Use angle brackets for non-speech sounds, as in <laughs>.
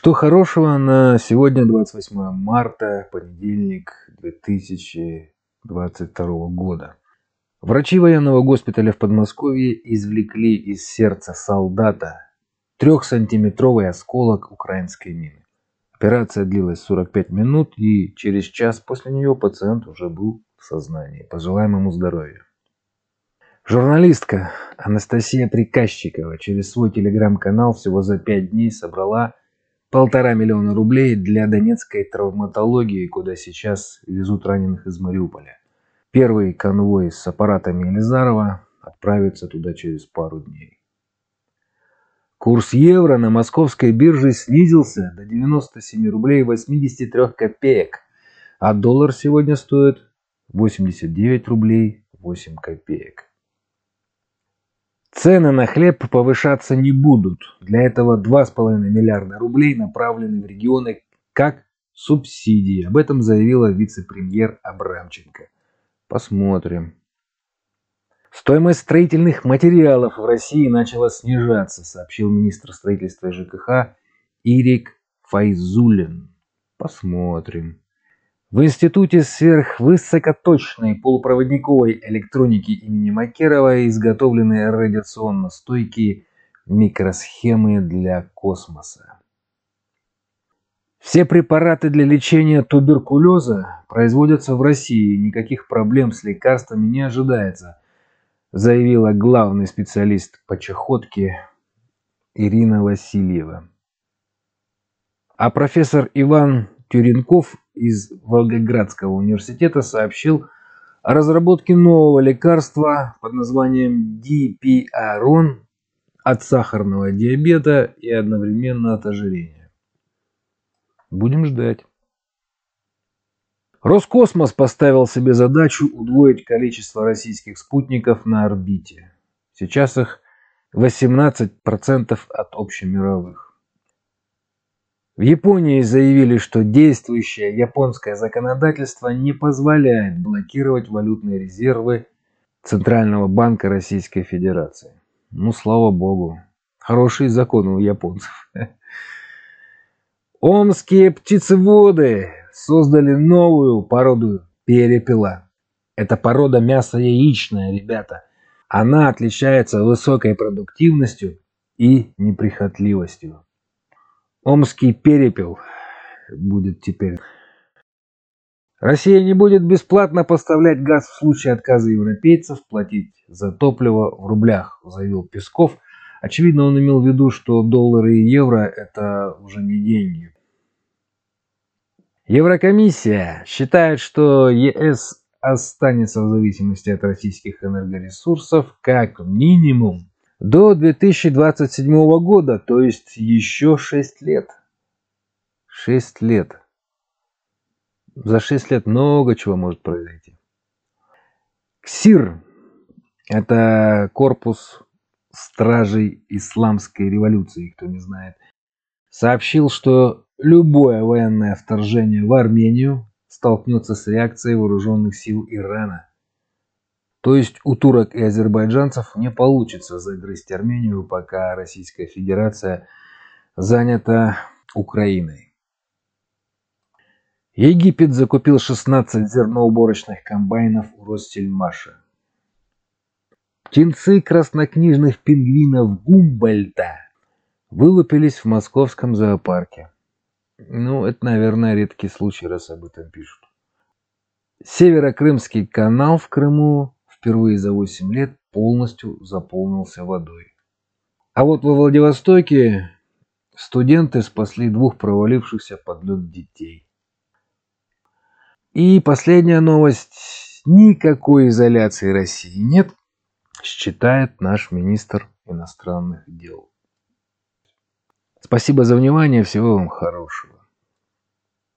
Что хорошего на сегодня 28 марта, понедельник 2022 года. Врачи военного госпиталя в Подмосковье извлекли из сердца солдата трехсантиметровый осколок украинской мины. Операция длилась 45 минут и через час после нее пациент уже был в сознании. Пожелаем ему здоровья. Журналистка Анастасия Приказчикова через свой телеграм-канал всего за пять дней собрала полтора миллиона рублей для донецкой травматологии, куда сейчас везут раненых из Мариуполя. Первый конвой с аппаратами Елизарова отправится туда через пару дней. Курс евро на московской бирже снизился до 97 рублей 83 копеек, а доллар сегодня стоит 89 рублей 8 копеек. Цены на хлеб повышаться не будут. Для этого 2,5 миллиарда рублей направлены в регионы как субсидии. Об этом заявила вице-премьер Абрамченко. Посмотрим. Стоимость строительных материалов в России начала снижаться, сообщил министр строительства и ЖКХ Ирик Файзулин. Посмотрим. В Институте сверхвысокоточной полупроводниковой электроники имени Макерова изготовлены радиационно стойкие микросхемы для космоса. Все препараты для лечения туберкулеза производятся в России, никаких проблем с лекарствами не ожидается, заявила главный специалист по чехотке Ирина Васильева. А профессор Иван Тюренков из Волгоградского университета сообщил о разработке нового лекарства под названием Дипиарон от сахарного диабета и одновременно от ожирения. Будем ждать. Роскосмос поставил себе задачу удвоить количество российских спутников на орбите. Сейчас их 18% от общемировых. В Японии заявили, что действующее японское законодательство не позволяет блокировать валютные резервы Центрального банка Российской Федерации. Ну, слава богу. Хорошие законы у японцев. <laughs> Омские птицеводы создали новую породу перепела. Это порода мясо яичная, ребята. Она отличается высокой продуктивностью и неприхотливостью. Омский перепел будет теперь. Россия не будет бесплатно поставлять газ в случае отказа европейцев платить за топливо в рублях, заявил Песков. Очевидно, он имел в виду, что доллары и евро – это уже не деньги. Еврокомиссия считает, что ЕС останется в зависимости от российских энергоресурсов как минимум до 2027 года, то есть еще 6 лет. 6 лет. За 6 лет много чего может произойти. КСИР – это корпус стражей исламской революции, кто не знает, сообщил, что любое военное вторжение в Армению столкнется с реакцией вооруженных сил Ирана – то есть у турок и азербайджанцев не получится загрызть Армению, пока Российская Федерация занята Украиной. Египет закупил 16 зерноуборочных комбайнов у Ростельмаша. Птенцы краснокнижных пингвинов Гумбольта вылупились в московском зоопарке. Ну, это, наверное, редкий случай, раз об этом пишут. Северо-Крымский канал в Крыму впервые за 8 лет полностью заполнился водой. А вот во Владивостоке студенты спасли двух провалившихся под лед детей. И последняя новость. Никакой изоляции России нет, считает наш министр иностранных дел. Спасибо за внимание, всего вам хорошего.